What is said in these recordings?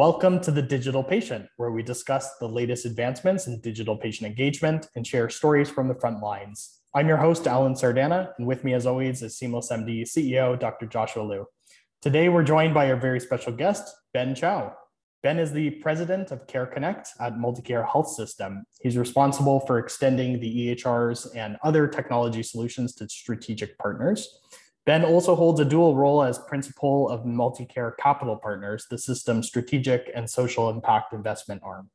Welcome to the Digital Patient, where we discuss the latest advancements in digital patient engagement and share stories from the front lines. I'm your host, Alan Sardana, and with me, as always, is Seamless MD CEO Dr. Joshua Liu. Today, we're joined by our very special guest, Ben Chow. Ben is the president of Care Connect at Multicare Health System. He's responsible for extending the EHRs and other technology solutions to strategic partners. Ben also holds a dual role as principal of Multicare Capital Partners, the system's strategic and social impact investment arm.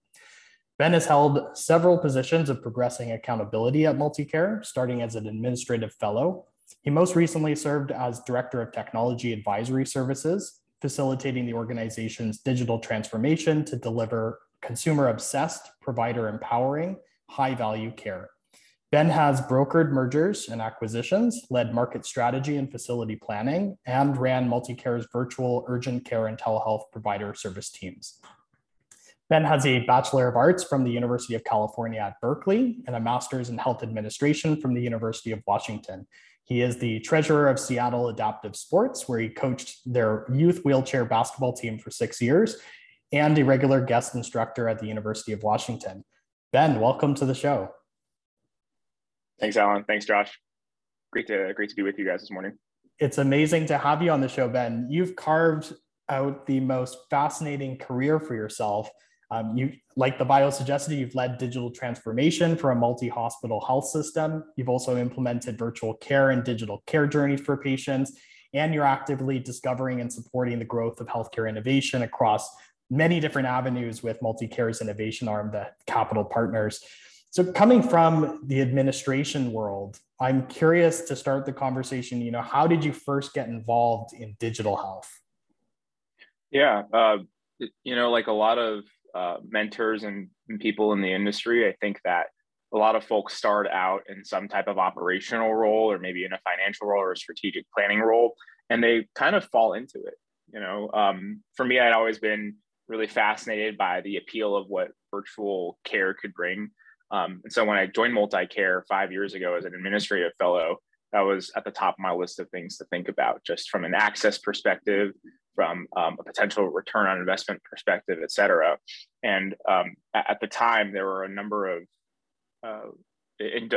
Ben has held several positions of progressing accountability at Multicare, starting as an administrative fellow. He most recently served as director of technology advisory services, facilitating the organization's digital transformation to deliver consumer obsessed, provider empowering, high value care. Ben has brokered mergers and acquisitions, led market strategy and facility planning, and ran Multicare's virtual urgent care and telehealth provider service teams. Ben has a Bachelor of Arts from the University of California at Berkeley and a Master's in Health Administration from the University of Washington. He is the treasurer of Seattle Adaptive Sports, where he coached their youth wheelchair basketball team for six years, and a regular guest instructor at the University of Washington. Ben, welcome to the show. Thanks, Alan. Thanks, Josh. Great to great to be with you guys this morning. It's amazing to have you on the show, Ben. You've carved out the most fascinating career for yourself. Um, you, like the bio suggested, you've led digital transformation for a multi-hospital health system. You've also implemented virtual care and digital care journeys for patients, and you're actively discovering and supporting the growth of healthcare innovation across many different avenues with Multicare's innovation arm, the Capital Partners. So coming from the administration world, I'm curious to start the conversation, you know, how did you first get involved in digital health? Yeah, uh, you know, like a lot of uh, mentors and, and people in the industry, I think that a lot of folks start out in some type of operational role or maybe in a financial role or a strategic planning role, and they kind of fall into it. You know, um, for me, I'd always been really fascinated by the appeal of what virtual care could bring um, and so when I joined Multicare five years ago as an administrative fellow, that was at the top of my list of things to think about, just from an access perspective, from um, a potential return on investment perspective, et cetera. And um, at, the time, there were a number of uh, in,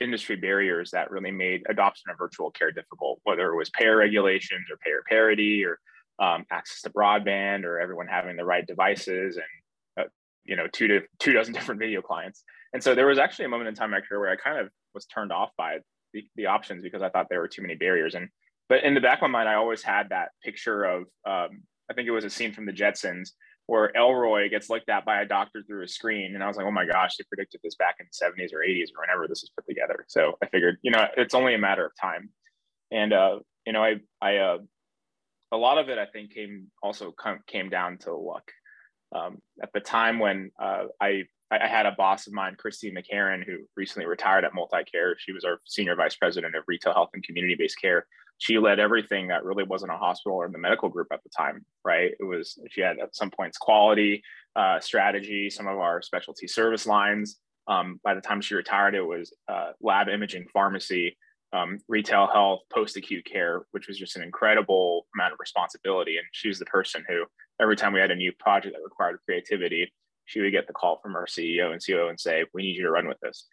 industry barriers that really made adoption of virtual care difficult, whether it was payer regulations or payer parity or um, access to broadband or everyone having the right devices and uh, you know two to two dozen different video clients. And so there was actually a moment in time in my career where I kind of was turned off by the, the options because I thought there were too many barriers. And but in the back of my mind, I always had that picture of um, I think it was a scene from the Jetsons where Elroy gets looked at by a doctor through a screen. And I was like, oh my gosh, they predicted this back in the 70s or 80s or whenever this was put together. So I figured, you know, it's only a matter of time. And uh, you know, I I uh, a lot of it I think came also came down to luck. Um, at the time when uh, I I, had a boss of mine, Christine McCarron, who recently retired at Multicare. She was our senior vice president of retail health and community based care. She led everything that really wasn't a hospital or the medical group at the time, right? It was, she had at some points quality, uh, strategy, some of our specialty service lines. Um, by the time she retired, it was uh, lab imaging, pharmacy, um, retail health, post acute care, which was just an incredible amount of responsibility. And she was the person who, every time we had a new project that required creativity, she would get the call from our CEO and COO and say, "We need you to run with this."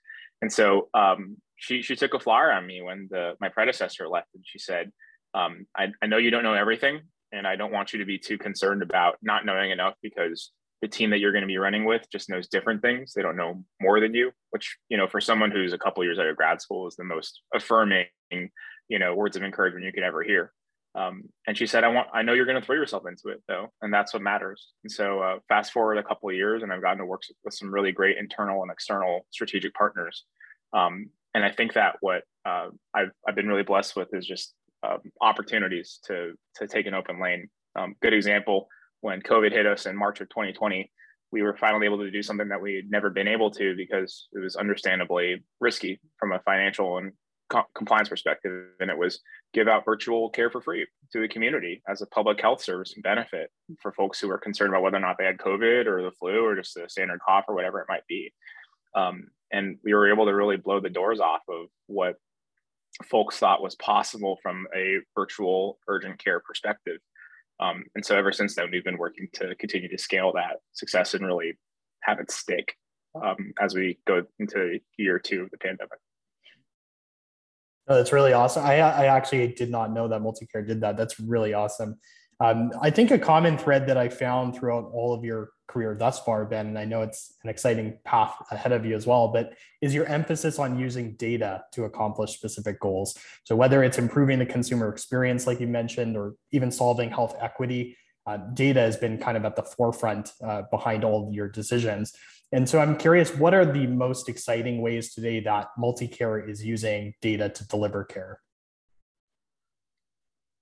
And so um, she she took a flyer on me when the my predecessor left, and she said, um, I, "I know you don't know everything, and I don't want you to be too concerned about not knowing enough because the team that you're going to be running with just knows different things. They don't know more than you, which you know for someone who's a couple years out of grad school is the most affirming, you know, words of encouragement you could ever hear. Um, and she said, I want, I know you're going to throw yourself into it though. And that's what matters. And so uh, fast forward a couple of years and I've gotten to work with some really great internal and external strategic partners. Um, and I think that what uh, I've, I've been really blessed with is just um, opportunities to, to take an open lane. Um, good example, when COVID hit us in March of 2020, we were finally able to do something that we had never been able to because it was understandably risky from a financial and co- compliance perspective, and it was give out virtual care for free to the community as a public health service and benefit for folks who are concerned about whether or not they had COVID or the flu or just a standard cough or whatever it might be. Um, and we were able to really blow the doors off of what folks thought was possible from a virtual urgent care perspective. Um, and so ever since then, we've been working to continue to scale that success and really have it stick um, as we go into year two of the pandemic. No, that's really awesome. I, I actually did not know that Multicare did that. That's really awesome. Um, I think a common thread that I found throughout all of your career thus far, Ben, and I know it's an exciting path ahead of you as well, but is your emphasis on using data to accomplish specific goals. So whether it's improving the consumer experience, like you mentioned, or even solving health equity, uh, data has been kind of at the forefront uh, behind all of your decisions. And so I'm curious, what are the most exciting ways today that Multicare is using data to deliver care?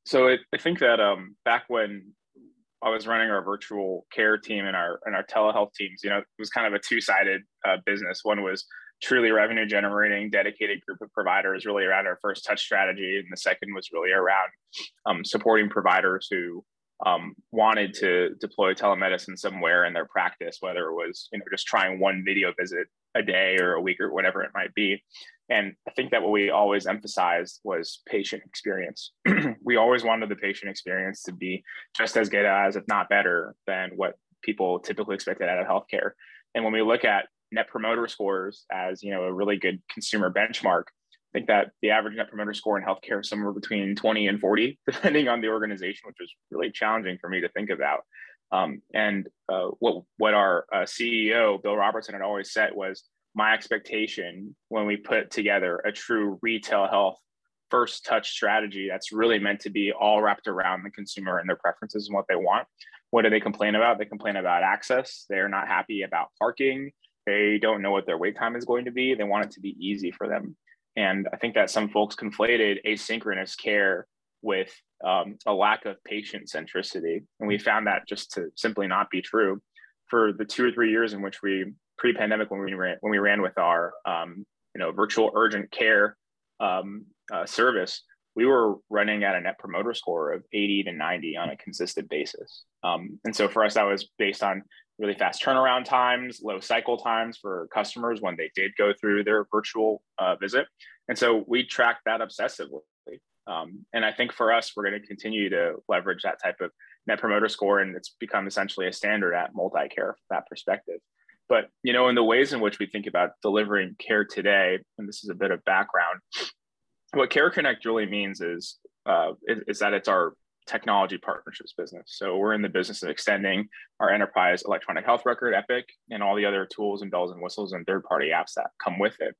So it, I think that um, back when I was running our virtual care team and our and our telehealth teams, you know, it was kind of a two sided uh, business. One was truly revenue generating, dedicated group of providers, really around our first touch strategy, and the second was really around um, supporting providers who um, wanted to deploy telemedicine somewhere in their practice, whether it was you know just trying one video visit a day or a week or whatever it might be. And I think that what we always emphasized was patient experience. we always wanted the patient experience to be just as good as, if not better, than what people typically expected out of healthcare. And when we look at net promoter scores as you know a really good consumer benchmark, I think that the average net promoter score in healthcare is somewhere between 20 and 40, depending on the organization, which was really challenging for me to think about. Um, and uh, what what our uh, CEO Bill Robertson had always said was my expectation when we put together a true retail health first touch strategy that's really meant to be all wrapped around the consumer and their preferences and what they want. What do they complain about? They complain about access. They're not happy about parking. They don't know what their wait time is going to be. They want it to be easy for them. And I think that some folks conflated asynchronous care with um, a lack of patient centricity. And we found that just to simply not be true. For the two or three years in which we pre-pandemic when we ran when we ran with our um, you know virtual urgent care um, uh, service, we were running at a net promoter score of 80 to 90 on a consistent basis. Um, and so for us, that was based on really fast turnaround times, low cycle times for customers when they did go through their virtual uh, visit. And so we tracked that obsessively. Um, and I think for us, we're going to continue to leverage that type of net promoter score, and it's become essentially a standard at multi-care from that perspective. But you know, in the ways in which we think about delivering care today, and this is a bit of background, what Care Connect really means is uh, is, is that it's our technology partnerships business. So we're in the business of extending our enterprise electronic health record, Epic, and all the other tools and bells and whistles and third-party apps that come with it.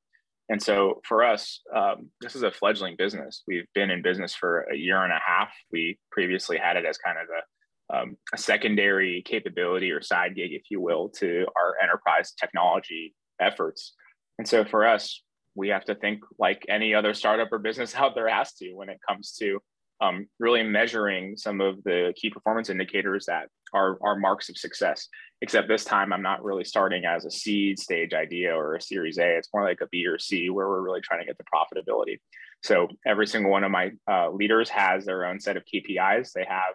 And so for us, um, this is a fledgling business. We've been in business for a year and a half. We previously had it as kind of a um, a secondary capability or side gig, if you will, to our enterprise technology efforts. And so for us, we have to think like any other startup or business out there has to when it comes to um, really measuring some of the key performance indicators that are, are marks of success. Except this time, I'm not really starting as a seed stage idea or a series A. It's more like a B or C where we're really trying to get the profitability. So every single one of my uh, leaders has their own set of KPIs. They have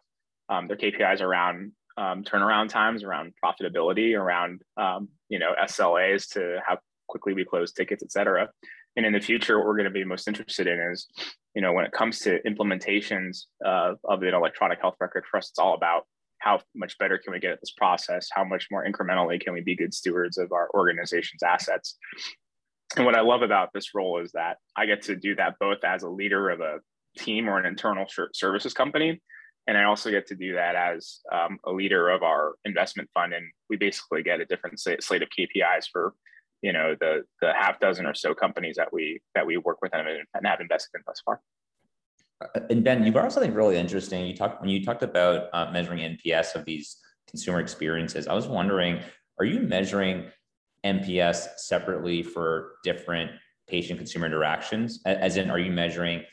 um, their KPIs around um, turnaround times, around profitability, around um, you know SLAs to how quickly we close tickets, et cetera. And in the future, what we're going to be most interested in is, you know, when it comes to implementations of an electronic health record, for us, it's all about how much better can we get at this process? How much more incrementally can we be good stewards of our organization's assets? And what I love about this role is that I get to do that both as a leader of a team or an internal services company, and I also get to do that as um, a leader of our investment fund, and we basically get a different slate of KPIs for you know the the half dozen or so companies that we that we work with and, and have invested in thus far. Uh, and Ben, you brought up something really interesting. You talked when you talked about uh, measuring NPS of these consumer experiences. I was wondering, are you measuring NPS separately for different patient consumer interactions? As in, are you measuring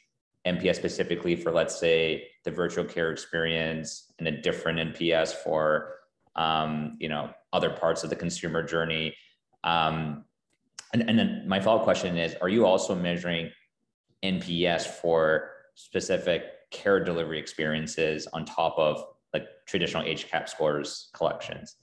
NPS specifically for, let's say, the virtual care experience and a different NPS for, um, you know, other parts of the consumer journey. Um, and, and then my follow-up question is, are you also measuring NPS for specific care delivery experiences on top of like traditional HCAHPS scores collections?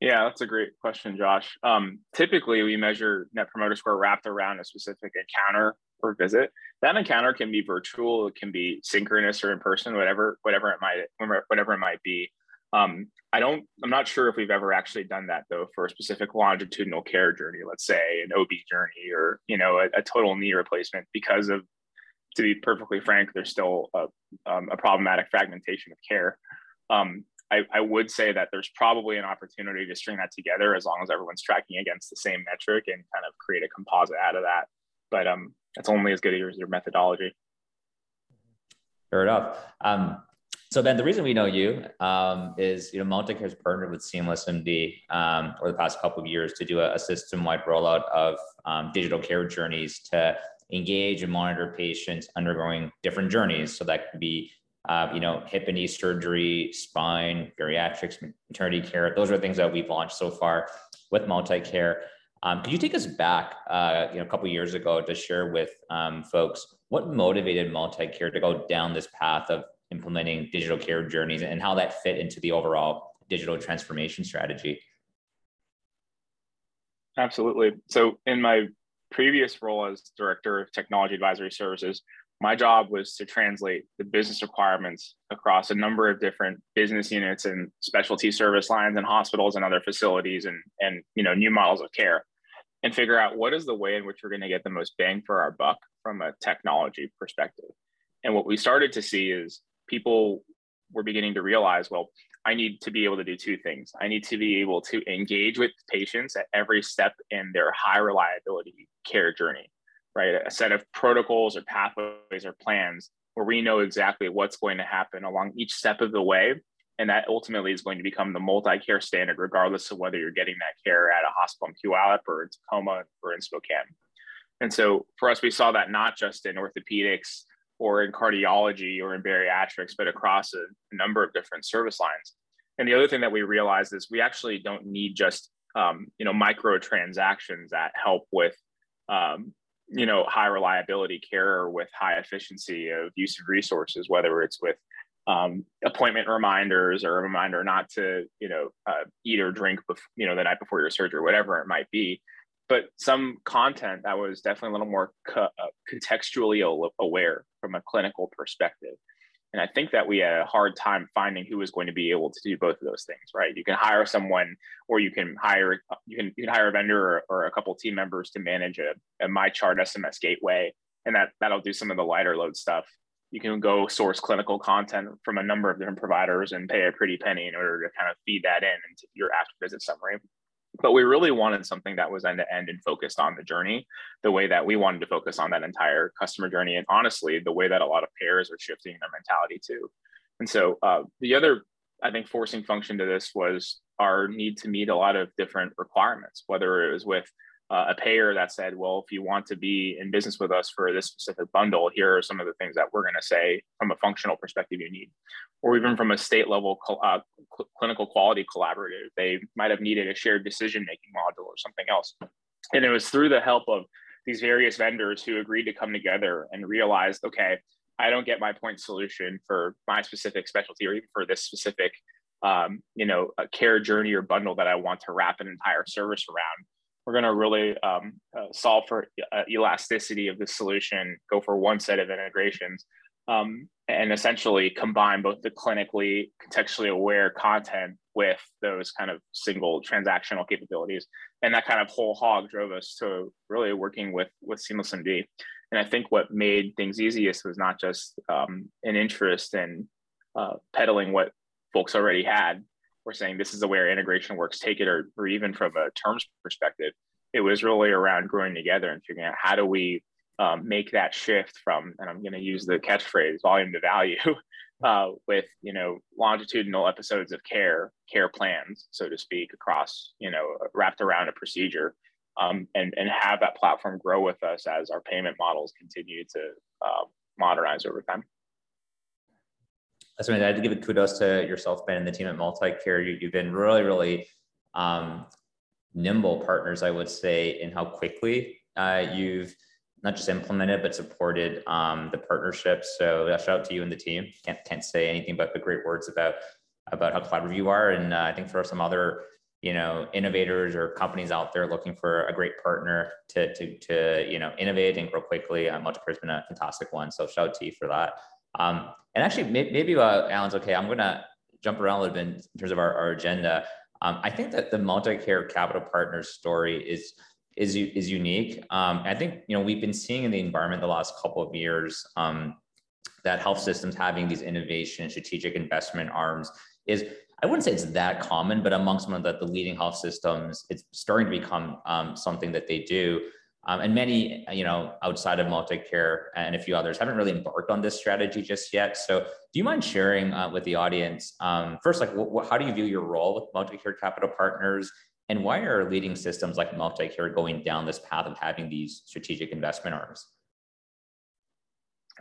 Yeah, that's a great question, Josh. Um, typically, we measure Net Promoter Score wrapped around a specific encounter or visit. That encounter can be virtual, it can be synchronous or in person, whatever whatever it might whatever it might be. Um, I don't. I'm not sure if we've ever actually done that though for a specific longitudinal care journey. Let's say an OB journey or you know a, a total knee replacement because of to be perfectly frank, there's still a, um, a problematic fragmentation of care. Um, I, I, would say that there's probably an opportunity to string that together as long as everyone's tracking against the same metric and kind of create a composite out of that. But um, that's only as good as your methodology. Fair enough. Um, so Ben, the reason we know you um, is you know Multicare has partnered with Seamless MD um, over the past couple of years to do a, a system-wide rollout of um, digital care journeys to engage and monitor patients undergoing different journeys. So that could be uh, you know, hip and knee surgery, spine, bariatrics, maternity care. Those are things that we've launched so far with MultiCare. Um, could you take us back, uh, you know, a couple years ago to share with um, folks what motivated MultiCare to go down this path of implementing digital care journeys and how that fit into the overall digital transformation strategy? Absolutely. So, in my previous role as director of technology advisory services, my job was to translate the business requirements across a number of different business units and specialty service lines and hospitals and other facilities and, and you know new models of care and figure out what is the way in which we're going to get the most bang for our buck from a technology perspective and what we started to see is people were beginning to realize well i need to be able to do two things i need to be able to engage with patients at every step in their high reliability care journey right? A set of protocols or pathways or plans where we know exactly what's going to happen along each step of the way. And that ultimately is going to become the multi care standard, regardless of whether you're getting that care at a hospital in Puyallup or in Tacoma or in Spokane. And so for us, we saw that not just in orthopedics or in cardiology or in bariatrics, but across a, number of different service lines. And the other thing that we realized is we actually don't need just um, you know micro transactions that help with um, you know high reliability care or with high efficiency of use of resources whether it's with um, appointment reminders or a reminder not to you know uh, eat or drink bef- you know the night before your surgery whatever it might be but some content that was definitely a little more co- uh, contextually aware from a clinical perspective and I think that we had a hard time finding who was going to be able to do both of those things, right? You can hire someone, or you can hire you can you can hire a vendor or, or a couple team members to manage a, a MyChart SMS gateway, and that that'll do some of the lighter load stuff. You can go source clinical content from a number of different providers and pay a pretty penny in order to kind of feed that in into your after visit summary but we really wanted something that was end to end and focused on the journey the way that we wanted to focus on that entire customer journey and honestly the way that a lot of payers are shifting their mentality too. And so uh, the other i think forcing function to this was our need to meet a lot of different requirements whether it was with uh, a payer that said, well, if you want to be in business with us for this specific bundle, here are some of the things that we're going to say from a functional perspective you need. Or even from a state level uh, cl- clinical quality collaborative, they might have needed a shared decision making module or something else. And it was through the help of these various vendors who agreed to come together and realized, okay, I don't get my point solution for my specific specialty or even for this specific um, you know, a care journey or bundle that I want to wrap an entire service around we're going to really um, uh, solve for uh, elasticity of the solution, go for one set of integrations, um, and essentially combine both the clinically contextually aware content with those kind of single transactional capabilities. And that kind of whole hog drove us to really working with with Seamless MD. And I think what made things easiest was not just um, an interest in uh, peddling what folks already had, we're saying this is the way our integration works, take it, or, or even from a terms perspective, it was really around growing together and figuring out how do we um, make that shift from, and I'm going to use the catchphrase, volume to value, uh, with you know longitudinal episodes of care, care plans, so to speak, across you know wrapped around a procedure, um, and and have that platform grow with us as our payment models continue to uh, modernize over time. That's right. I had to give a kudos to yourself, Ben, and the team at MultiCare. You, have been really, really um, nimble partners, I would say, in how quickly uh, you've not just implemented but supported um, the partnership. So shout out to you and the team. Can't can't say anything but the great words about about how collaborative you are. And uh, I think for some other you know innovators or companies out there looking for a great partner to to to you know innovate and grow quickly. Uh, MultiCare has been a fantastic one, so shout out to you for that. Um, and actually, maybe uh, Alan's okay. I'm gonna jump around a little bit in terms of our, our agenda. Um, I think that the MultiCare Capital Partners story is is is unique. Um, I think you know we've been seeing in the environment the last couple of years um, that health systems having these innovation strategic investment arms is I wouldn't say it's that common, but amongst some of the, the leading health systems, it's starting to become um, something that they do. Um, and many, you know, outside of MultiCare and a few others haven't really embarked on this strategy just yet. So, do you mind sharing uh, with the audience um, first, like, wh- how do you view your role with MultiCare Capital Partners, and why are leading systems like MultiCare going down this path of having these strategic investment arms?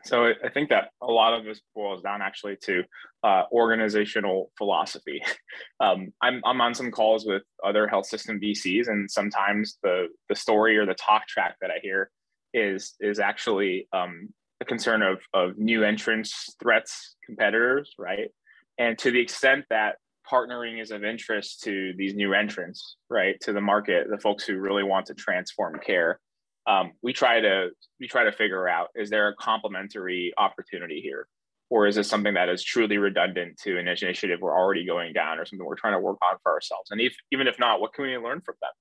So I think that a lot of this boils down actually to uh, organizational philosophy. Um, I'm, I'm on some calls with other health system VCs, and sometimes the the story or the talk track that I hear is is actually um, a concern of of new entrants, threats, competitors, right? And to the extent that partnering is of interest to these new entrants, right, to the market, the folks who really want to transform care um, we try to we try to figure out is there a complementary opportunity here? Or is this something that is truly redundant to an initiative we're already going down or something we're trying to work on for ourselves? And if, even if not what can we learn from them?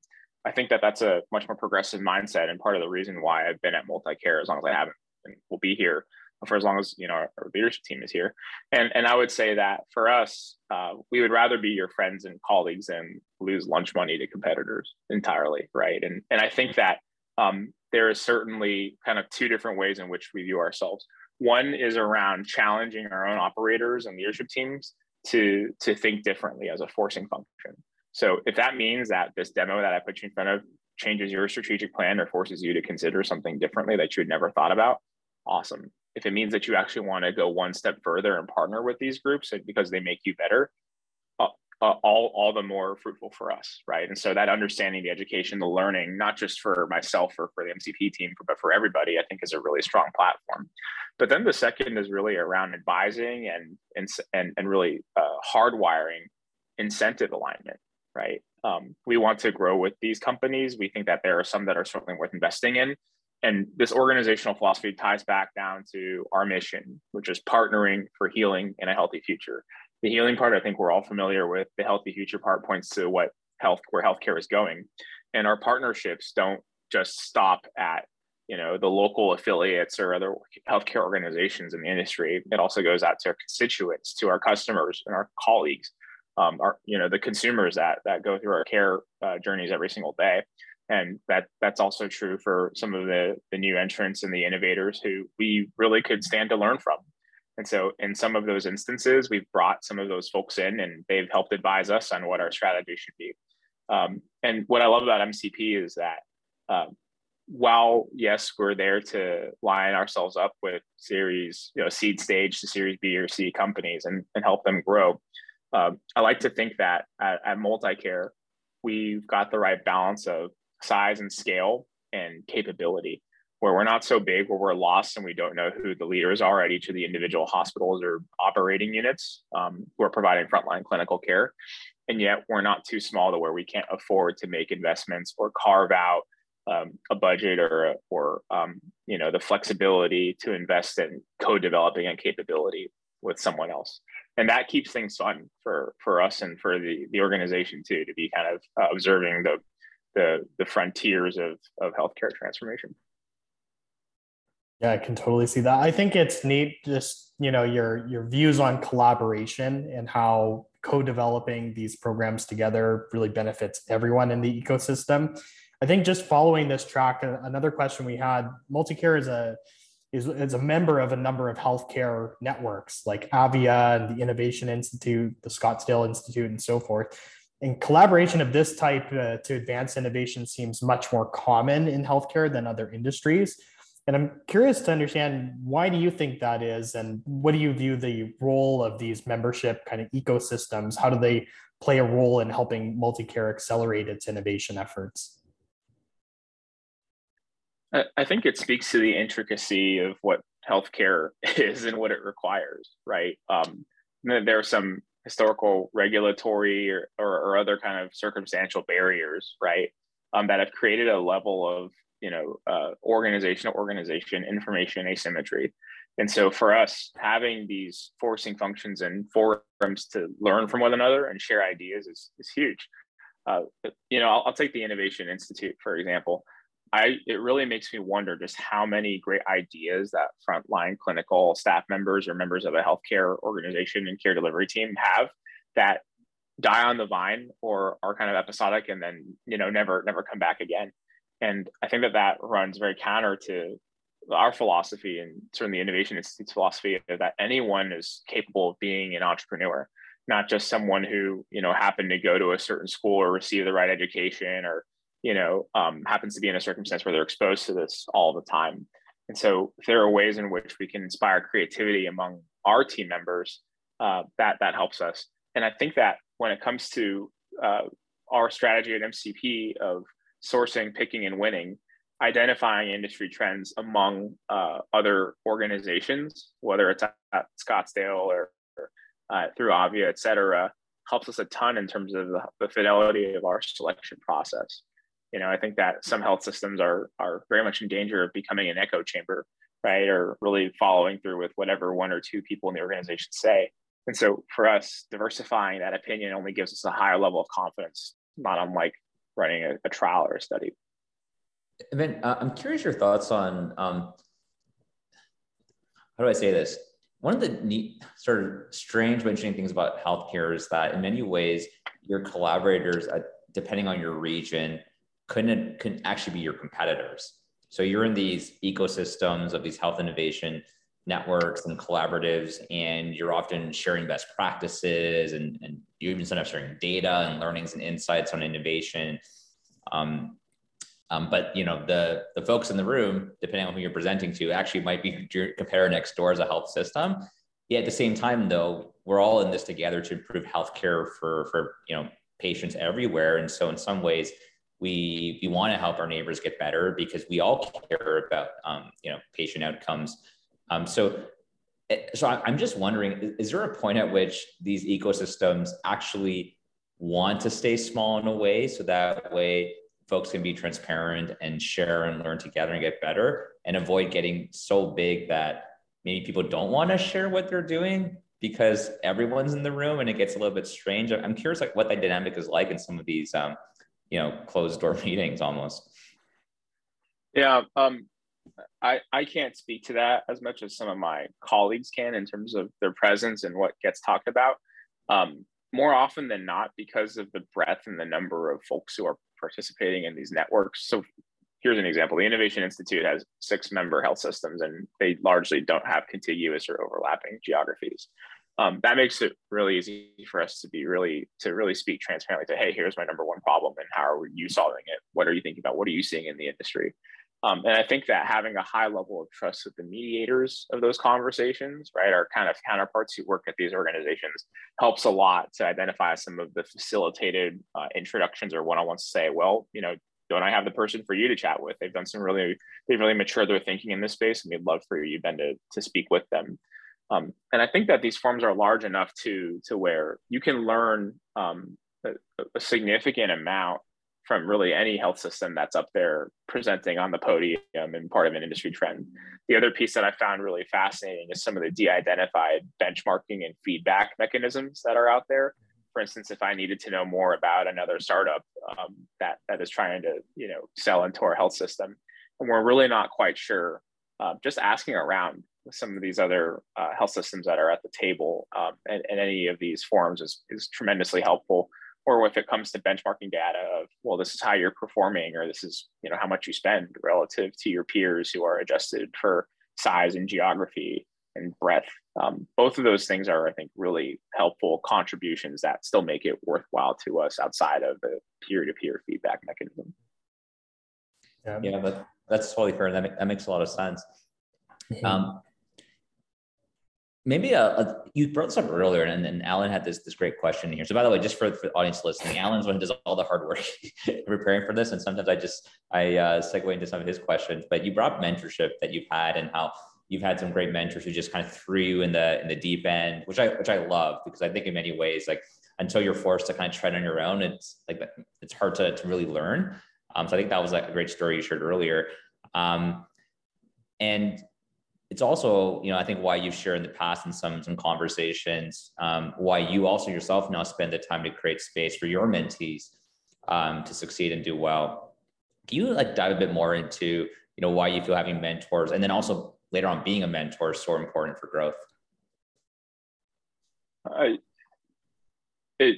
I think that that's a much more progressive mindset and part of the reason why i've been at MultiCare as long as i haven't and will be here for as long as you know our, our, leadership team is here. And and i would say that for us uh, we would rather be your friends and colleagues than lose lunch money to competitors entirely right? And and i think that um, there is certainly kind of two different ways in which we view ourselves. One is around challenging our own operators and leadership teams to to think differently as a forcing function. So if that means that this demo that I put you in front of changes your strategic plan or forces you to consider something differently that you had never thought about, awesome. If it means that you actually want to go one step further and partner with these groups because they make you better, uh, all all the more fruitful for us, right? And so that understanding, the education, the learning, not just for myself or for the MCP team, but for everybody, I think is a really strong platform. But then the second is really around advising and and and, and really uh, hardwiring incentive alignment, right? Um, we want to grow with these companies. We think that there are some that are certainly worth investing in. And this organizational philosophy ties back down to our mission, which is partnering for healing in a healthy future the healing part, I think we're all familiar with. The healthy future part points to what health, where healthcare is going, and our partnerships don't just stop at you know the local affiliates or other healthcare organizations in the industry. It also goes out to our constituents, to our customers, and our colleagues, um, our you know the consumers that that go through our care uh, journeys every single day. And that that's also true for some of the the new entrants and the innovators who we really could stand to learn from. And so, in some of those instances, we've brought some of those folks in and they've helped advise us on what our strategy should be. Um, and what I love about MCP is that um, while, yes, we're there to line ourselves up with series, you know, seed stage to series B or C companies and, and help them grow, um, I like to think that at, at MultiCare, we've got the right balance of size and scale and capability where we're not so big where we're lost and we don't know who the leaders are at each of the individual hospitals or operating units um, who are providing frontline clinical care. And yet we're not too small to where we can't afford to make investments or carve out um, a budget or or um, you know the flexibility to invest in co-developing a capability with someone else. And that keeps things fun for for us and for the the organization too to be kind of uh, observing the the the frontiers of of healthcare transformation yeah, I can totally see that. I think it's neat just, you know, your your views on collaboration and how co-developing these programs together really benefits everyone in the ecosystem. I think just following this track, another question we had, MultiCare is a is, is a member of a number of healthcare networks like Avia and the Innovation Institute, the Scottsdale Institute, and so forth. And collaboration of this type uh, to advance innovation seems much more common in healthcare than other industries. And I'm curious to understand why do you think that is, and what do you view the role of these membership kind of ecosystems? How do they play a role in helping MultiCare accelerate its innovation efforts? I think it speaks to the intricacy of what healthcare is and what it requires, right? Um, there are some historical regulatory or, or, or, other kind of circumstantial barriers, right? Um, that have created a level of you know uh, organization to organization information asymmetry. And so for us, having these forcing functions and forums to learn from one another and share ideas is, is huge. Uh, you know, I'll, I'll take the Innovation Institute, for example. I it really makes me wonder just how many great ideas that frontline clinical staff members or members of a healthcare organization and care delivery team have that die on the vine or are kind of episodic and then you know never never come back again. And I think that that runs very counter to our philosophy and certainly the Innovation Institute's philosophy that anyone is capable of being an entrepreneur, not just someone who you know happened to go to a certain school or receive the right education or you know, um, happens to be in a circumstance where they're exposed to this all the time. And so, there are ways in which we can inspire creativity among our team members, uh, that that helps us. And I think that when it comes to uh, our strategy at MCP of sourcing, picking, and winning, identifying industry trends among uh, other organizations, whether it's at Scottsdale or, uh, through Avia, et cetera, helps us a ton in terms of the, the fidelity of our selection process. You know i think that some health systems are are very much in danger of becoming an echo chamber right or really following through with whatever one or two people in the organization say. And so for us diversifying that opinion only gives us a higher level of confidence not unlike running a, a trial or a study and then uh, i'm curious your thoughts on um, how do i say this one of the neat sort of strange but interesting things about healthcare is that in many ways your collaborators uh, depending on your region couldn't couldn't actually be your competitors. So you're in these ecosystems of these health innovation networks and collaboratives, and you're often sharing best practices and, and you even sometimes sharing data and learnings and insights on innovation. Um, um, but you know the the folks in the room, depending on who you're presenting to, actually might be competitor next door as a health system. Yet at the same time, though, we're all in this together to improve healthcare for for you know patients everywhere. And so in some ways, we we want to help our neighbors get better because we all care about um, you know patient outcomes. Um, so eh, so I'm just wondering, is there a point at which these ecosystems actually want to stay small in a way so that way folks can be transparent and share and learn together and get better and avoid getting so big that maybe people don't want to share what they're doing because everyone's in the room and it gets a little bit strange. I'm curious like what that dynamic is like in some of these um, you know closed door meetings almost yeah um i i can't speak to that as much as some of my colleagues can in terms of their presence and what gets talked about. Um more often than not because of the breadth and the number of folks who are participating in these networks. So here's an example. The innovation institute has six member health systems and they largely don't have contiguous or overlapping geographies. Um, that makes it really easy for us to be really to really speak transparently to hey here's my number one problem and how are you solving it? What are you thinking about? What are you seeing in the industry um, and i think that having a high level of trust with the mediators of those conversations right our kind of counterparts who work at these organizations helps a lot to identify some of the facilitated uh, introductions or one-on-ones to say well you know don't I have the person for you to chat with? They've done some really, they've really matured their thinking in this space, and we'd love for you, Ben, to, to speak with them. Um, and I think that these forms are large enough to to where you can learn um, a, a, significant amount from really any health system that's up there presenting on the podium and part of an industry trend. The other piece that I found really fascinating is some of the de-identified benchmarking and feedback mechanisms that are out there. For instance, if I needed to know more about another startup um, that that is trying to you know sell into our health system, and we're really not quite sure, uh, just asking around some of these other uh, health systems that are at the table um, and, and, any of these forums is, is tremendously helpful or if it comes to benchmarking data of well this is how you're performing or this is you know how much you spend relative to your peers who are adjusted for size and geography and breadth um, both of those things are i think really helpful contributions that still make it worthwhile to us outside of the peer-to-peer feedback mechanism. Yeah, yeah but that's totally fair. That, that makes a lot of sense. Mm-hmm. um, maybe a, a, you brought this up earlier and, and alan had this this great question here so by the way just for, for the audience listening alan's one who does all the hard work preparing for this and sometimes i just i uh, segue into some of his questions but you brought mentorship that you've had and how you've had some great mentors who just kind of threw you in the in the deep end, which I which I love because I think in many ways like until you're forced to kind of tread on your own, it's like it's hard to to really learn. Um, so I think that was like a great story you shared earlier. Um, and it's also, you know, I think why you've shared in the past in some some conversations, um, why you also yourself now spend the time to create space for your mentees um, to succeed and do well. Can you like dive a bit more into, you know, why you feel having mentors, and then also later on being a mentor is so important for growth? I, it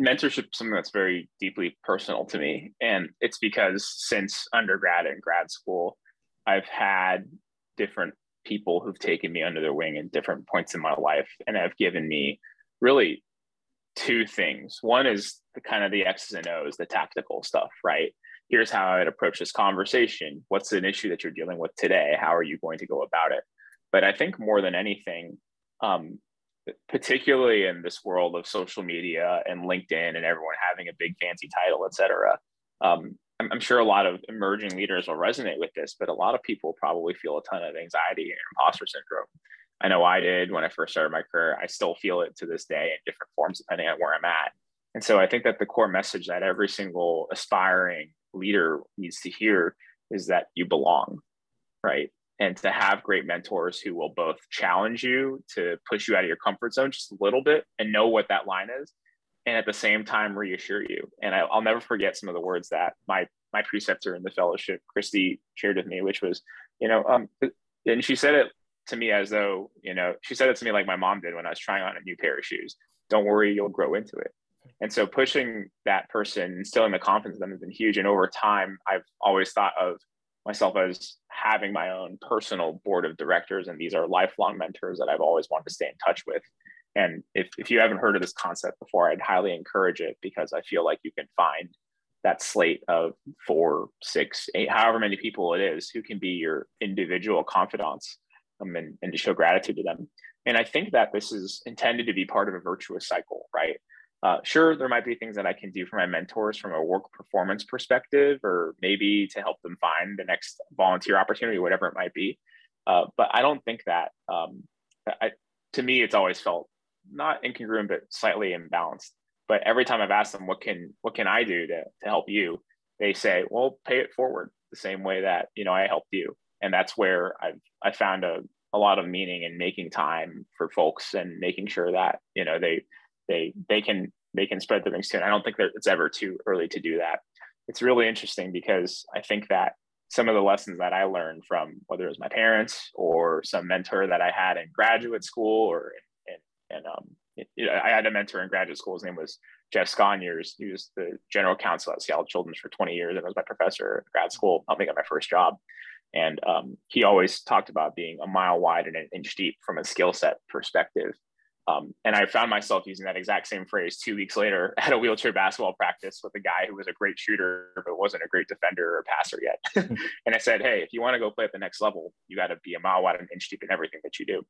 mentorship is something that's very deeply personal to me, and it's because since undergrad and grad school, I've had different people who've taken me under their wing at different points in my life and have given me really two things. One is the kind of the X's and O's, the tactical stuff, right? Here's how I'd approach this conversation. What's an issue that you're dealing with today? How are you going to go about it? But I think more than anything, um, particularly in this world of social media and LinkedIn and everyone having a big fancy title, et cetera, um, I'm, sure a lot of emerging leaders will resonate with this, but a lot of people probably feel a ton of anxiety and imposter syndrome. I know I did when I first started my career. I still feel it to this day in different forms, depending on where I'm at. And so I think that the core message that every single aspiring leader needs to hear is that you belong, right? And to have great mentors who will both challenge you to push you out of your comfort zone just a little bit and know what that line is, and at the same time reassure you. And I, will never forget some of the words that my my preceptor in the fellowship, Christy, shared with me, which was, you know, um, and she said it to me as though, you know, she said it to me like my mom did when I was trying on a new pair of shoes. Don't worry, you'll grow into it. And so pushing that person, instilling the confidence in them has been huge. And over time, I've always thought of myself as having my own personal board of directors, and these are lifelong mentors that I've always wanted to stay in touch with. And if, if you haven't heard of this concept before, I'd highly encourage it because I feel like you can find that slate of four, six, eight, however many people it is who can be your individual confidants um, and, and to show gratitude to them. And I think that this is intended to be part of a virtuous cycle, right? Uh, sure, there might be things that I can do for my mentors from a work performance perspective, or maybe to help them find the next volunteer opportunity, whatever it might be. Uh, but I don't think that, um, I, to me, it's always felt not incongruent, but slightly imbalanced. But every time I've asked them, what can what can I do to to help you? They say, well, pay it forward the same way that you know I helped you, and that's where I've I found a a lot of meaning in making time for folks and making sure that you know they they they can they can spread the wings too. And I don't think that it's ever too early to do that. It's really interesting because I think that some of the lessons that I learned from whether it was my parents or some mentor that I had in graduate school or and um, I had a mentor in graduate school. His name was Jeff Sconyers. He was the general counsel at Seattle Children's for 20 years and was my professor at grad school, helped me get my first job. And um, he always talked about being a mile wide and an inch deep from a skill set perspective. Um, and I found myself using that exact same phrase two weeks later at a wheelchair basketball practice with a guy who was a great shooter, but wasn't a great defender or passer yet. and I said, Hey, if you want to go play at the next level, you got to be a mile wide and inch deep in everything that you do.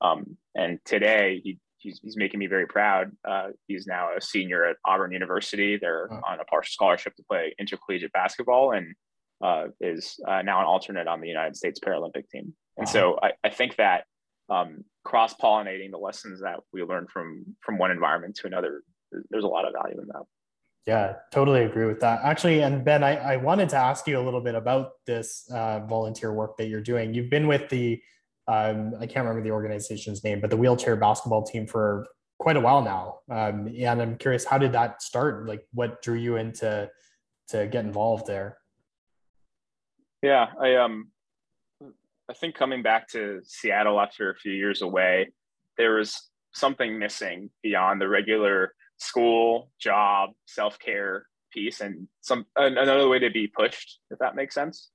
Um, and today he, he's, he's making me very proud. Uh, he's now a senior at Auburn University. They're on a partial scholarship to play intercollegiate basketball and uh, is uh, now an alternate on the United States Paralympic team. And wow. so I, I think that um, cross pollinating the lessons that we learn from from one environment to another. There's a lot of value in that. Yeah totally agree with that. Actually and ben i, I wanted to ask you a little bit about this uh, volunteer work that you're doing. You've been with the um, i can't remember the organization's name but the wheelchair basketball team for quite a while now. Um, and i'm curious how did that start? Like what drew you into to get involved there? Yeah i um I think coming back to Seattle after a few years away, there was something missing beyond the regular school, job, self care piece, and some another way to be pushed, if that makes sense.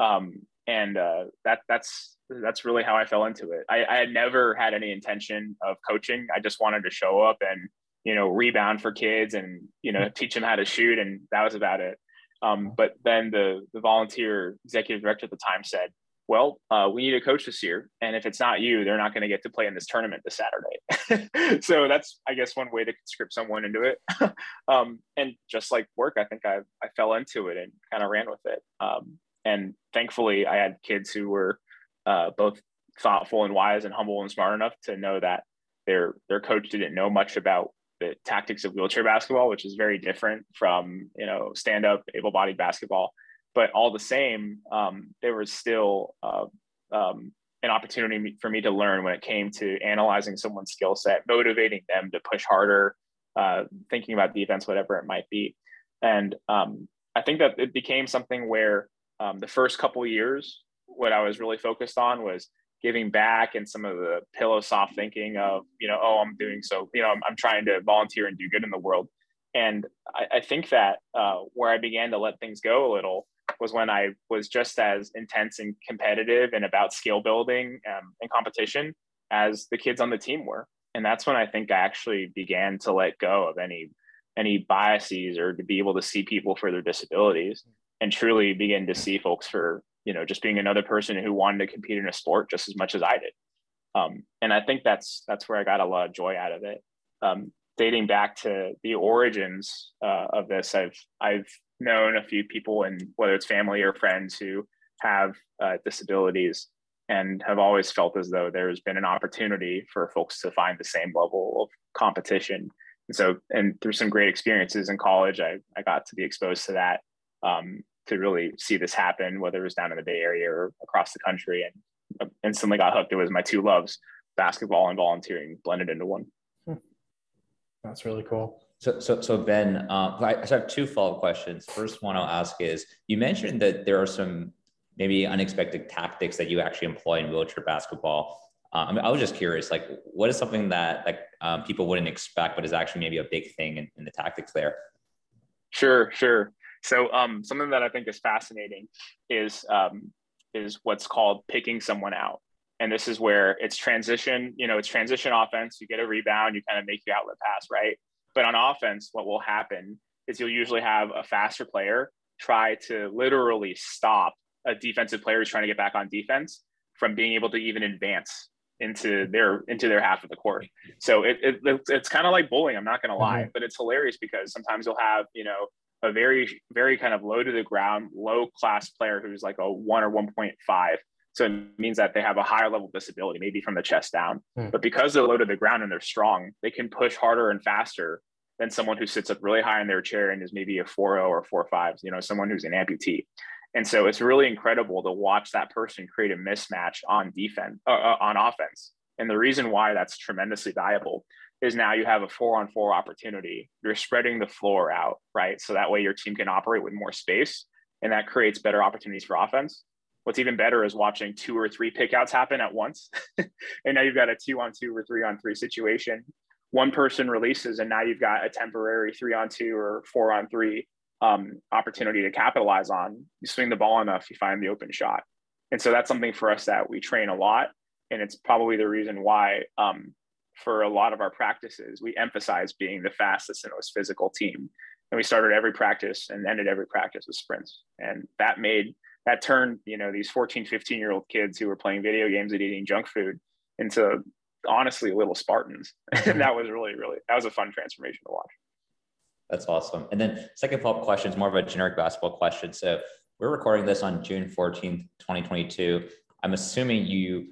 Um, and uh, that that's that's really how I fell into it. I, I had never had any intention of coaching. I just wanted to show up and you know rebound for kids and you know teach them how to shoot, and that was about it. Um, but then the the volunteer executive director at the time said, well, uh, we need a coach this year. And if it's not you, they're not going to get to play in this tournament this Saturday. so that's, I guess, one way to conscript someone into it. um, and just like work, I think I, I fell into it and kind of ran with it. Um, and thankfully, I had kids who were uh, both thoughtful and wise and humble and smart enough to know that their their coach didn't know much about the tactics of wheelchair basketball, which is very different from you know stand up able bodied basketball. But all the same, um, there was still uh, um, an opportunity for me to learn when it came to analyzing someone's skill set, motivating them to push harder, uh, thinking about the events, whatever it might be. And um, I think that it became something where um, the first couple years, what I was really focused on was giving back and some of the pillow soft thinking of, you know, oh, I'm doing so, you know, I'm, I'm trying to volunteer and do good in the world. And I, I think that uh, where I began to let things go a little was when I was just as intense and competitive and about skill building um, and competition as the kids on the team were. And that's when I think I actually began to let go of any any biases or to be able to see people for their disabilities and truly begin to see folks for you know just being another person who wanted to compete in a sport just as much as I did. Um, and I think that's that's where I got a lot of joy out of it. Um, dating back to the origins uh, of this, I've I've known a few people, and whether it's family or friends who have uh, disabilities, and have always felt as though there's been an opportunity for folks to find the same level of competition. And so, and through some great experiences in college, I, I got to be exposed to that um, to really see this happen, whether it was down in the Bay Area or across the country, and instantly got hooked. It was my two loves, basketball and volunteering, blended into one. That's really cool. So, so, so Ben, uh, I have two follow-up questions. First one I'll ask is, you mentioned that there are some maybe unexpected tactics that you actually employ in wheelchair basketball. Uh, I, mean, I was just curious, like, what is something that like um, people wouldn't expect, but is actually maybe a big thing in, in the tactics there? Sure, sure. So, um, something that I think is fascinating is um, is what's called picking someone out, and this is where it's transition. You know, it's transition offense. You get a rebound, you kind of make your outlet pass, right? But on offense, what will happen is you'll usually have a faster player try to literally stop a defensive player who's trying to get back on defense from being able to even advance into their into their half of the court. So it, it it's, it's kind of like bowling. I'm not going to lie, mm-hmm. but it's hilarious because sometimes you'll have you know a very very kind of low to the ground, low class player who's like a one or 1.5. So it means that they have a higher level of disability, maybe from the chest down. Mm. But because they're low to the ground and they're strong, they can push harder and faster than someone who sits up really high in their chair and is maybe a 4 or 4 5, you know, someone who's an amputee. And so it's really incredible to watch that person create a mismatch on defense, uh, uh, on offense. And the reason why that's tremendously valuable is now you have a four on four opportunity. You're spreading the floor out, right? So that way your team can operate with more space and that creates better opportunities for offense. What's even better is watching two or three pickouts happen at once. and now you've got a two on two or three on three situation. One person releases, and now you've got a temporary three on two or four on three um, opportunity to capitalize on. You swing the ball enough, you find the open shot. And so that's something for us that we train a lot. And it's probably the reason why, um, for a lot of our practices, we emphasize being the fastest and most physical team. And we started every practice and ended every practice with sprints. And that made that turned you know these 14 15 year old kids who were playing video games and eating junk food into honestly little spartans. And that was really really that was a fun transformation to watch. That's awesome. And then second follow-up question is more of a generic basketball question. So we're recording this on june 14th 2022 i'm assuming you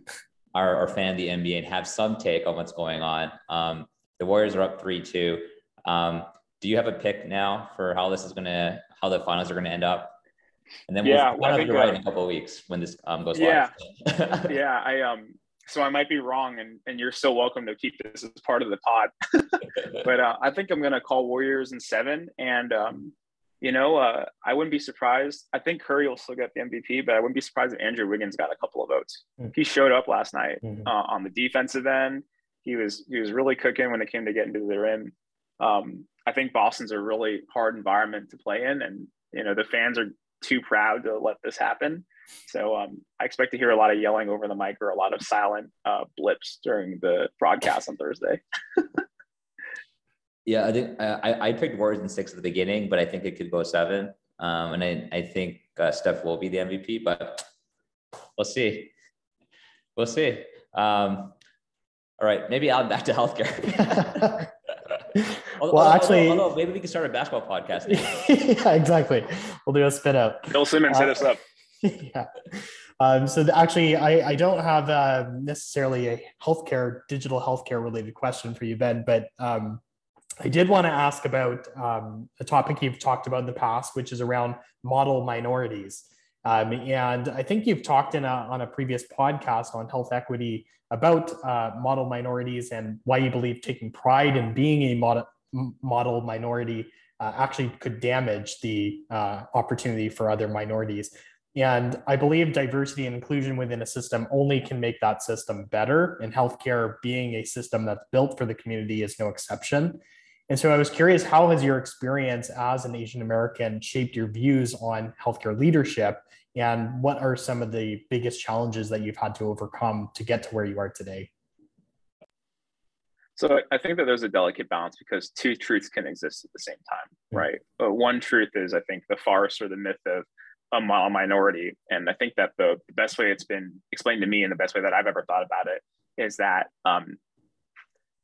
are, a fan of the nba and have some take on what's going on. Um, the warriors are up 3-2 um, do you have a pick now for how this is going to how the finals are going to end up and then yeah, we'll find out right uh, in a couple of weeks when this um, goes yeah, live. yeah, I um, so I might be wrong, and and you're still welcome to keep this as part of the pod. but uh, I think I'm gonna call Warriors in seven, and um, you know, uh, I wouldn't be surprised. I think Curry will still get the MVP, but I wouldn't be surprised if Andrew Wiggins got a couple of votes. Mm-hmm. He showed up last night mm-hmm. uh, on the defensive end. He was he was really cooking when it came to getting to the rim. Um, I think Boston's a really hard environment to play in, and you know the fans are too proud to let this happen. So um, I expect to hear a lot of yelling over the mic or a lot of silent uh, blips during the broadcast on Thursday. yeah, I think I, I picked Warriors in six at the beginning, but I think it could go seven. Um, and I, I think uh, Steph will be the MVP, but we'll see. We'll see. Um, all right, maybe I'll back to healthcare. although, well, actually, although, although, maybe we can start a basketball podcast. yeah, exactly. We'll do a spin up. Bill Simmons uh, hit us up. yeah. Um, so the, actually, I, I don't have uh, necessarily a healthcare, digital healthcare related question for you, Ben, but um, I did want to ask about um, a topic you've talked about in the past, which is around model minorities. Um, and I think you've talked in a, on a previous podcast on health equity about uh, model minorities and why you believe taking pride in being a model, model minority uh, actually could damage the uh, opportunity for other minorities. And I believe diversity and inclusion within a system only can make that system better. And healthcare being a system that's built for the community is no exception. And so I was curious, how has your experience as an Asian American shaped your views on healthcare leadership? And what are some of the biggest challenges that you've had to overcome to get to where you are today? So I think that there's a delicate balance because two truths can exist at the same time, right? Uh, one truth is, I think, the farce or the myth of a model minority. And I think that the, the, best way it's been explained to me and the best way that I've ever thought about it is that um,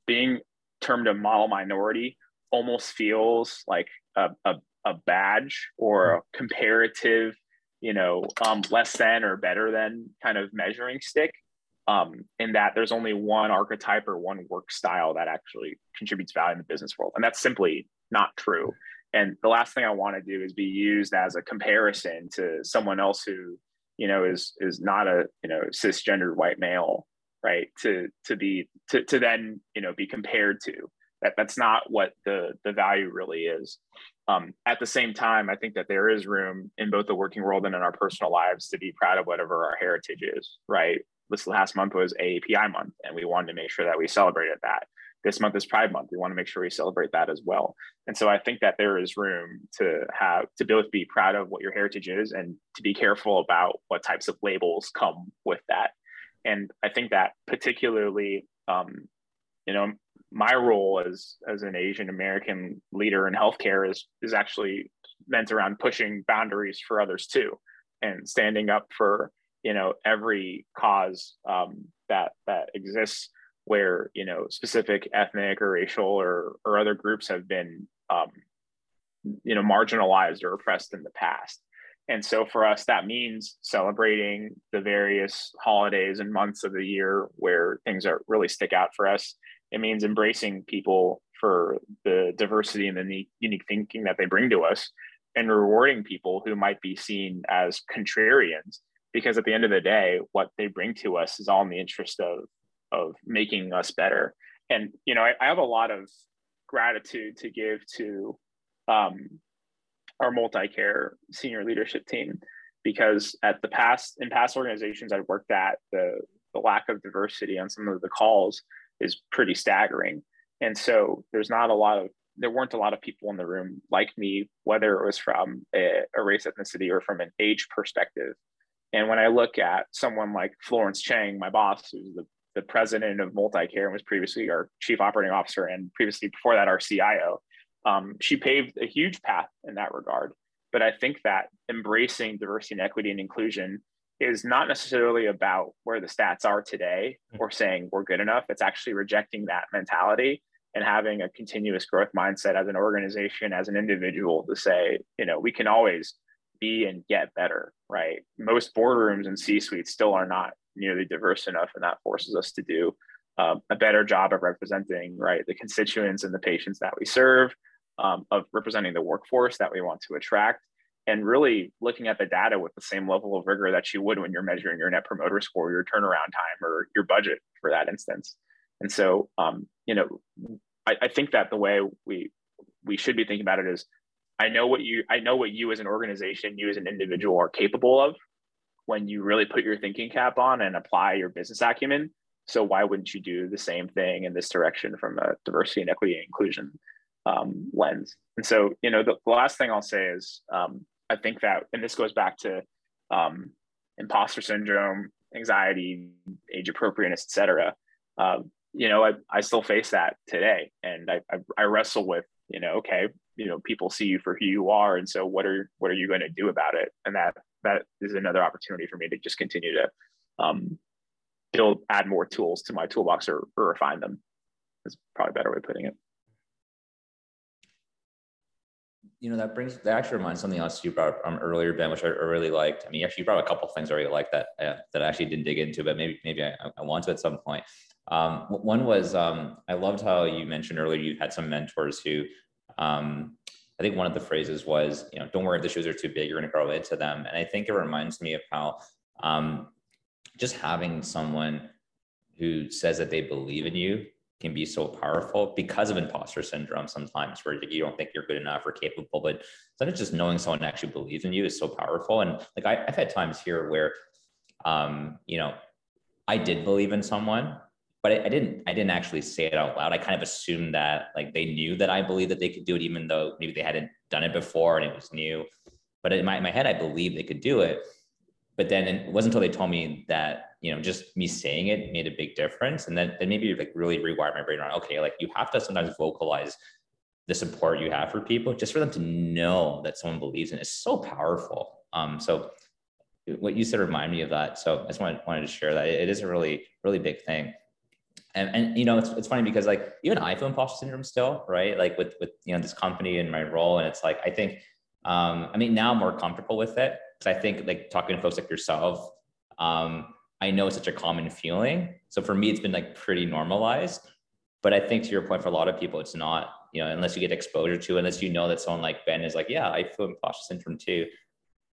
being termed a model minority almost feels like a, a, a badge or a comparative, you know, um, less than or better than kind of measuring stick. Um, in that there's only one archetype or one work style that actually contributes value in the business world. And that's simply not true. And the last thing I want to do is be used as a comparison to someone else who, you know, is is not a, you know, cisgendered white male right to to be to, to then you know be compared to that that's not what the the value really is um, at the same time i think that there is room in both the working world and in our personal lives to be proud of whatever our heritage is right? This last month was aapi month and we wanted to make sure that we celebrated that. This month is pride month. We want to make sure we celebrate that as well. And so i think that there is room to have to both be proud of what your heritage is and to be careful about what types of labels come with that. And I think that particularly, um, you know, my role as as an Asian American leader in healthcare is is actually meant around pushing boundaries for others too, and standing up for you know every cause um, that that exists where you know specific ethnic or racial or or other groups have been um, you know marginalized or oppressed in the past and so for us, that means celebrating the various holidays and months of the year where things are really stick out for us. It means embracing people for the diversity and the unique thinking that they bring to us and rewarding people who might be seen as contrarians because at the end of the day what they bring to us is all in the interest of of making us better. And you know i, I have a lot of gratitude to give to um, our MultiCare senior leadership team because at the past in past organizations I've worked at, the the lack of diversity on some of the calls is pretty staggering. And so there's not a lot of there weren't a lot of people in the room like me, whether it was from a, a race ethnicity or from an age perspective. And when I look at someone like Florence Chang, my boss, who's the, the president of MultiCare and was previously our chief operating officer and previously before that our CIO, um, she paved a huge path in that regard. But I think that embracing diversity and equity and inclusion is not necessarily about where the stats are today mm. or saying we're good enough. It's actually rejecting that mentality and having a continuous growth mindset as an organization, as an individual to say, you know, we can always be and get better, right? Most boardrooms and C suites still are not nearly diverse enough, and that forces us to do um, a better job of representing, right, the constituents and the patients that we serve, um, of representing the workforce that we want to attract and really looking at the data with the same level of rigor that you would when you're measuring your net promoter score your turnaround time or your budget for that instance and so um, you know I, I think that the way we we should be thinking about it is i know what you i know what you as an organization you as an individual are capable of when you really put your thinking cap on and apply your business acumen so why wouldn't you do the same thing in this direction from a diversity and equity and inclusion um, lens. And so, you know, the, last thing I'll say is um, I think that, and this goes back to um, imposter syndrome, anxiety, age appropriateness, et cetera. Um, you know, I, I still face that today. And I, I, I, wrestle with, you know, okay, you know, people see you for who you are. And so what are, what are you going to do about it? And that, that is another opportunity for me to just continue to um, build, add more tools to my toolbox or, or refine them is probably a better way of putting it. You know that brings that actually reminds something else you brought um, earlier, Ben, which I really liked. I mean, actually, you brought a couple things I really liked that uh, that I actually didn't dig into, but maybe maybe I, I want to at some point. Um, one was um, I loved how you mentioned earlier you had some mentors who um, I think one of the phrases was, you know, don't worry if the shoes are too big, you're going to grow into them. And I think it reminds me of how um, just having someone who says that they believe in you can be so powerful because of imposter syndrome sometimes where you don't think you're good enough or capable but sometimes just knowing someone actually believes in you is so powerful. And like I, have had times here where um you know i did believe in someone but I, I, didn't i didn't actually say it out loud. I kind of assumed that like they knew that i believed that they could do it even though maybe they hadn't done it before and it was new. But in my, in my head i believed they could do it but then it wasn't until they told me that you know just me saying it made a big difference. And then, then maybe like really rewire my brain around okay like you have to sometimes vocalize the support you have for people just for them to know that someone believes in it. Is so powerful. Um so what you said remind me of that. So i just wanted, wanted to share that. It is a really really big thing. And, and you know it's, it's funny because like even i feel imposter syndrome still right? Like with with you know this company and my role. And it's like i think um i mean now i'm more comfortable with it because I think like talking to folks like yourself, um, I know it's such a common feeling. So for me, it's been like pretty normalized. But I think to your point, for a lot of people, it's not, you know, unless you get exposure to, unless you know that someone like Ben is like, yeah, I feel imposter syndrome too.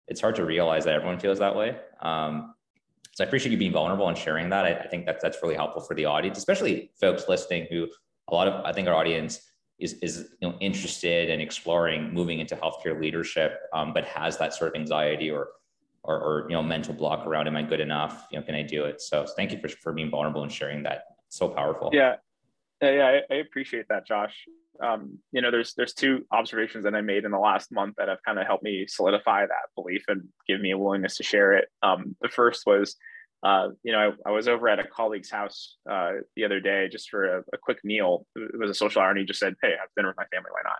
It's hard to realize that everyone feels that way. Um, so I appreciate you being vulnerable and sharing that. I, I think that's that's really helpful for the audience, especially folks listening who a lot of I think our audience is, is you know interested in exploring moving into healthcare leadership, um, but has that sort of anxiety or, or, or you know mental block around am I good enough? You know, can I do it? So thank you for, for being vulnerable and sharing that. It's so powerful. Yeah, yeah, I, I appreciate that, Josh. Um, you know, there's there's two observations that I made in the last month that have kind of helped me solidify that belief and give me a willingness to share it. Um, the first was uh, you know, I, I, was over at a colleague's house uh, the other day just for a, a, quick meal. It was a social hour, and he just said, "Hey, have dinner with my family. Why not?"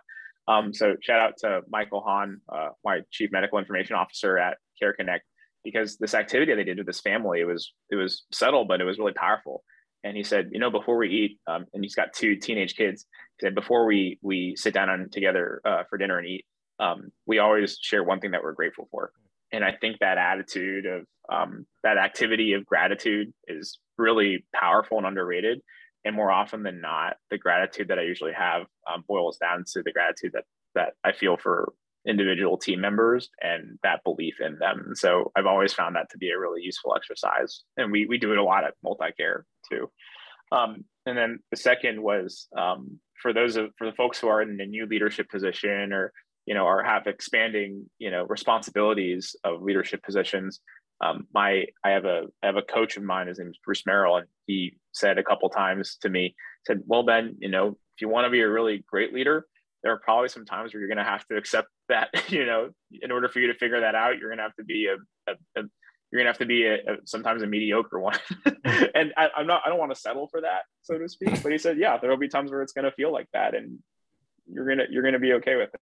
Um, so shout out to Michael Hahn, uh, my chief medical information officer at Care Connect, because this activity they did with this family it was it was subtle, but it was really powerful. And he said, you know, before we eat, um, and he's got two teenage kids. He said, before we we sit down on, together uh, for dinner and eat, um, we always share one thing that we're grateful for and I think that attitude of um, that activity of gratitude is really powerful and underrated. And more often than not, the gratitude that I usually have um, boils down to the gratitude that that I feel for individual team members and that belief in them. So I've always found that to be a really useful exercise, and we we do it a lot at MultiCare too. Um, and then the second was um, for those of for the folks who are in a new leadership position or you know, or have expanding, you know, responsibilities of leadership positions. Um, my, I have a, I have a coach of mine. His name is Bruce Merrill, and he said a couple times to me, said, "Well, Ben, you know, if you want to be a really great leader, there are probably some times where you're going to have to accept that. You know, in order for you to figure that out, you're going to have to be a, a, a you're gonna have to be a, a, sometimes a mediocre one and I, am not i don't want to settle for that so to speak but he said yeah there will be times where it's gonna feel like that and you're gonna you're gonna be okay with it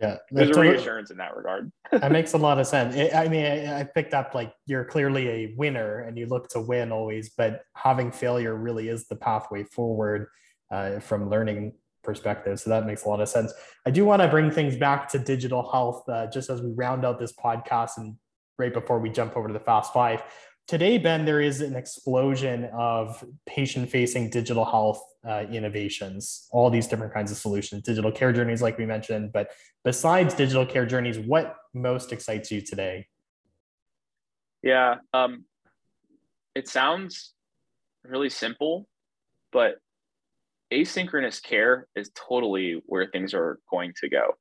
yeah, there's a reassurance in that regard. that makes a lot of sense. It, I mean, I, I, picked up like you're clearly a winner and you look to win always, but having failure really is the pathway forward uh, from learning perspective. So that makes a lot of sense. I do want to bring things back to digital health uh, just as we round out this podcast and right before we jump over to the fast five today, Ben, there is an explosion of patient facing digital health uh, innovations, all these different kinds of solutions, digital care journeys, like we mentioned. But besides digital care journeys, what most excites you today? Yeah, um, it sounds really simple, but asynchronous care is totally where things are going to go.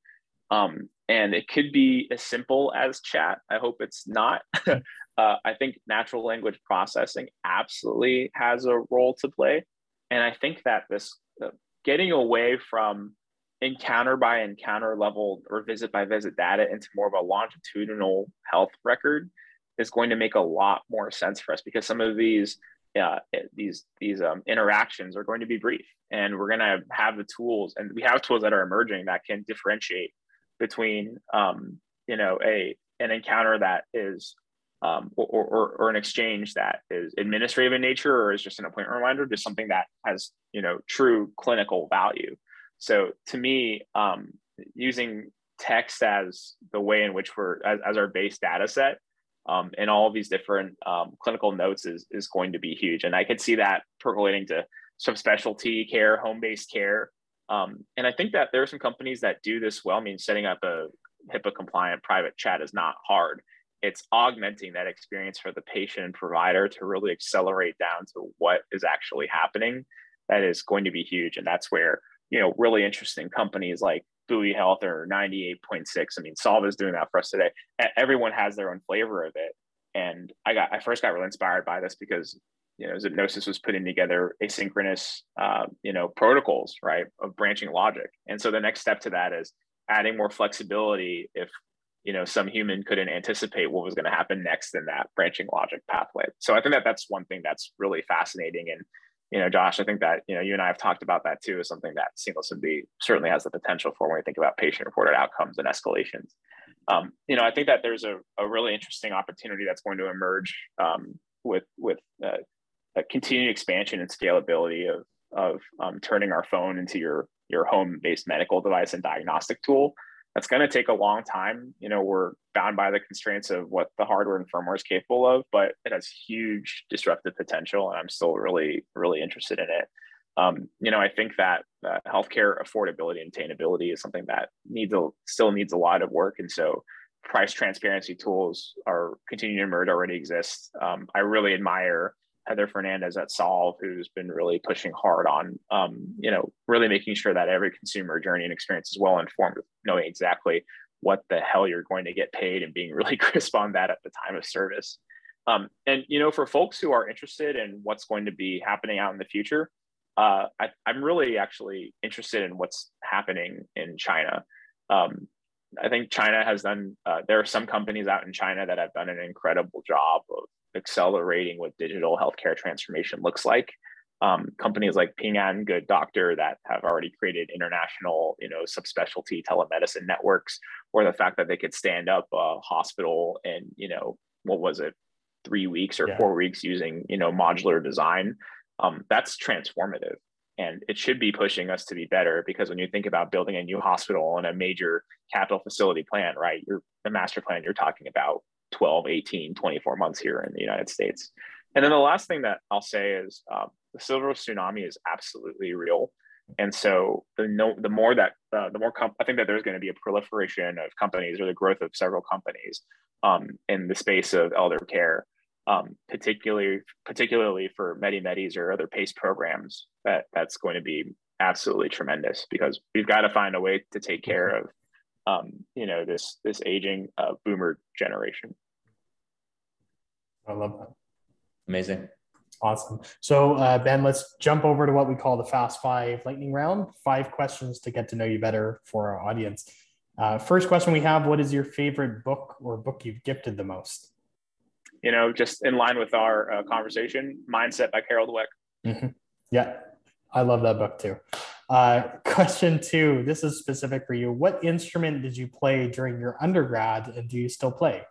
Um, and it could be as simple as chat. I hope it's not. uh, I think natural language processing absolutely has a role to play. And I think that this uh, getting away from encounter by encounter level or visit by visit data into more of a longitudinal health record is going to make a lot more sense for us because some of these uh, these these um, interactions are going to be brief and we're going to have the tools and we have tools that are emerging that can differentiate between um, you know a an encounter that is um, or, or, or, an exchange that is administrative in nature or is just an appointment reminder, just something that has, you know, true clinical value. So to me, um, using text as the way in which we're as, as our base data set um, and all these different um, clinical notes is, is going to be huge. And I could see that percolating to some specialty care, home-based care. Um, and I think that there are some companies that do this well. I mean, setting up a HIPAA compliant private chat is not hard. It's augmenting that experience for the patient and provider to really accelerate down to what is actually happening. That is going to be huge. And that's where, you know, really interesting companies like Buoy Health or 98.6. I mean, Solv is doing that for us today. Everyone has their own flavor of it. And I got, I first got really inspired by this because, you know, Zipnosis was putting together asynchronous, uh, you know, protocols, right, of branching logic. And so the next step to that is adding more flexibility if, you know, some human couldn't anticipate what was going to happen next in that branching logic pathway. So I think that that's one thing that's really fascinating and you know, Josh, I think that, you know, you and I have talked about that too, is something that SeamlessMD certainly has the potential for when we think about patient reported outcomes and escalations. Um, you know, I think that there's a, a really interesting opportunity that's going to emerge um, with, with uh, a continued expansion and scalability of, of um, turning our phone into your, your home-based medical device and diagnostic tool that's going to take a long time. You know, we're bound by the constraints of what the hardware and firmware is capable of, but it has huge disruptive potential, and I'm still really, really interested in it. Um, you know, I think that uh, healthcare affordability and attainability is something that needs a, still needs a lot of work, and so price transparency tools are continuing to emerge, already exist. Um, I really admire Heather Fernandez at Solv, who's been really pushing hard on, um, you know, really making sure that every consumer journey and experience is well informed, knowing exactly what the hell you're going to get paid and being really crisp on that at the time of service. Um, and you know, for folks who are interested in what's going to be happening out in the future, uh, I, am really actually interested in what's happening in China. Um, I think China has done. Uh, there are some companies out in China that have done an incredible job of accelerating what digital healthcare transformation looks like. Um, companies like Ping An Good Doctor that have already created international, you know, subspecialty telemedicine networks, or the fact that they could stand up a hospital in, you know, what was it, three weeks or yeah. four weeks using, you know, modular design. Um, that's transformative, and it should be pushing us to be better because when you think about building a new hospital and a major capital facility plan, right, you're the master plan you're talking about 12, 18, 24 months here in the United States. And then the last thing that I'll say is um, the silver tsunami is absolutely real. And so the no, the more that uh, the more I think that there's going to be a proliferation of companies or the growth of several companies um, in the space of elder care, um, particularly particularly for Medi Medis or other PACE programs. That that's going to be absolutely tremendous because we've got to find a way to take care of um, you know this this aging uh, boomer generation. I love that. Amazing. Awesome. So, uh, Ben, let's jump over to what we call the Fast Five lightning round. Five questions to get to know you better for our audience. Uh, first question we have What is your favorite book or book you've gifted the most? You know, just in line with our uh, conversation, Mindset by Carol Dweck. Mm-hmm. Yeah, I love that book too. Uh, question two this is specific for you. What instrument did you play during your undergrad and do you still play?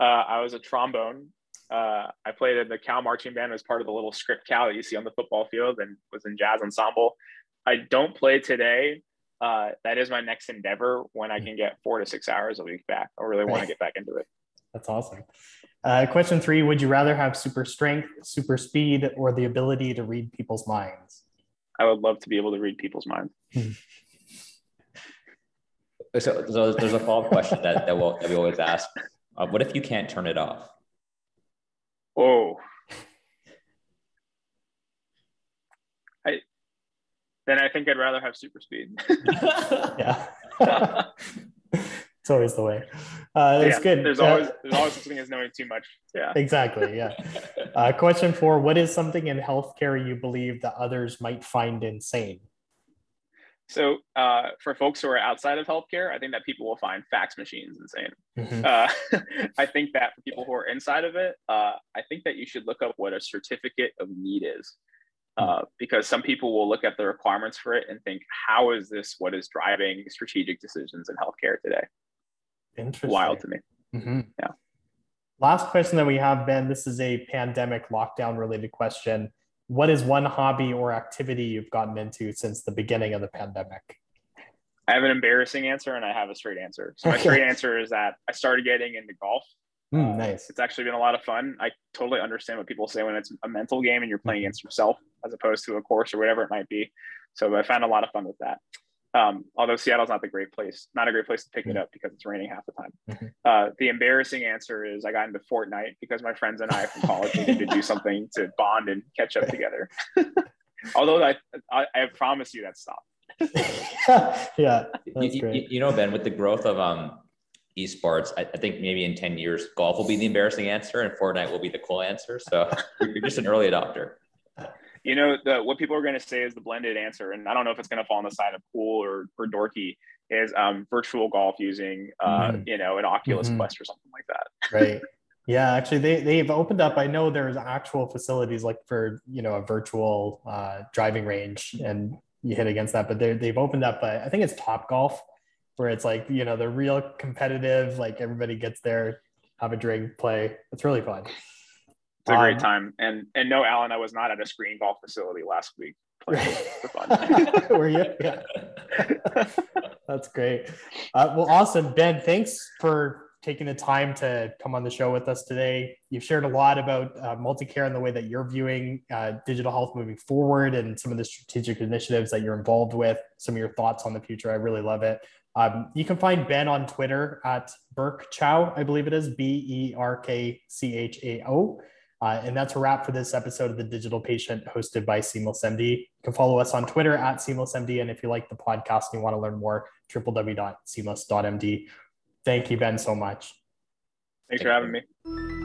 Uh, I was a trombone. Uh, I played in the Cal marching band as part of the little script Cal that you see on the football field and was in jazz ensemble. I don't play today. Uh, that is my next endeavor when I can get four to six hours a week back. I really want to get back into it. That's awesome. Uh, question three Would you rather have super strength, super speed, or the ability to read people's minds? I would love to be able to read people's minds. so, so, there's a follow-up question that, that, we'll, that we always ask. Uh, what if you can't turn it off? Oh. I then I think I'd rather have super speed. yeah. it's always the way. Uh, it's yeah, good. There's always there's always something as knowing too much. Yeah. Exactly. Yeah. Uh, question four: What is something in healthcare you believe that others might find insane? So, uh, for folks who are outside of healthcare, I think that people will find fax machines insane. Mm-hmm. Uh, I think that for people who are inside of it, uh, I think that you should look up what a certificate of need is. Uh, because some people will look at the requirements for it and think, how is this what is driving strategic decisions in healthcare today? Interesting. Wild to me. Mm-hmm. Yeah. Last question that we have, Ben. This is a pandemic lockdown related question. What is one hobby or activity you've gotten into since the beginning of the pandemic? I have an embarrassing answer and I have a straight answer. So my okay. straight answer is that I started getting into golf. Mm, nice. It's actually been a lot of fun. I totally understand what people say when it's a mental game and you're playing against yourself as opposed to a course or whatever it might be. So I found a lot of fun with that. Um, although Seattle's not the great place, not a great place to pick it up because it's raining half the time. Mm-hmm. Uh, the embarrassing answer is I got into Fortnite because my friends and I from college needed to do something to bond and catch up together. although I, I, I promise you that stopped. yeah, you, you, you, know, Ben, with the growth of um, esports, I, I, think maybe in 10 years, golf will be the embarrassing answer and Fortnite will be the cool answer. So you're just an early adopter you know the what people are going to say is the blended answer and i don't know if it's going to fall on the side of cool or, or dorky is um, virtual golf using uh, mm-hmm. you know an oculus mm-hmm. quest or something like that right yeah actually they, they've opened up i know there's actual facilities like for you know a virtual uh, driving range and you hit against that but they've opened up uh, i think it's Topgolf where it's like you know the real competitive like everybody gets there have a drink play it's really fun it's a um, great time. And and no, Alan, I was not at a screen golf facility last week. Were you? Yeah. That's great. Uh, well, awesome, Ben. Thanks for taking the time to come on the show with us today. You've shared a lot about uh, MultiCare and the way that you're viewing uh, digital health moving forward, and some of the strategic initiatives that you're involved with. Some of your thoughts on the future. I really love it. Um, you can find Ben on Twitter at Berk Chao, I believe it is B E R K C H A O. Uh, and that's a wrap for this episode of The Digital Patient hosted by SeamlessMD. You can follow us on Twitter at SeamlessMD. And if you like the podcast and you want to learn more, www.seamless.md. Thank you, Ben, so much. Thanks for having me.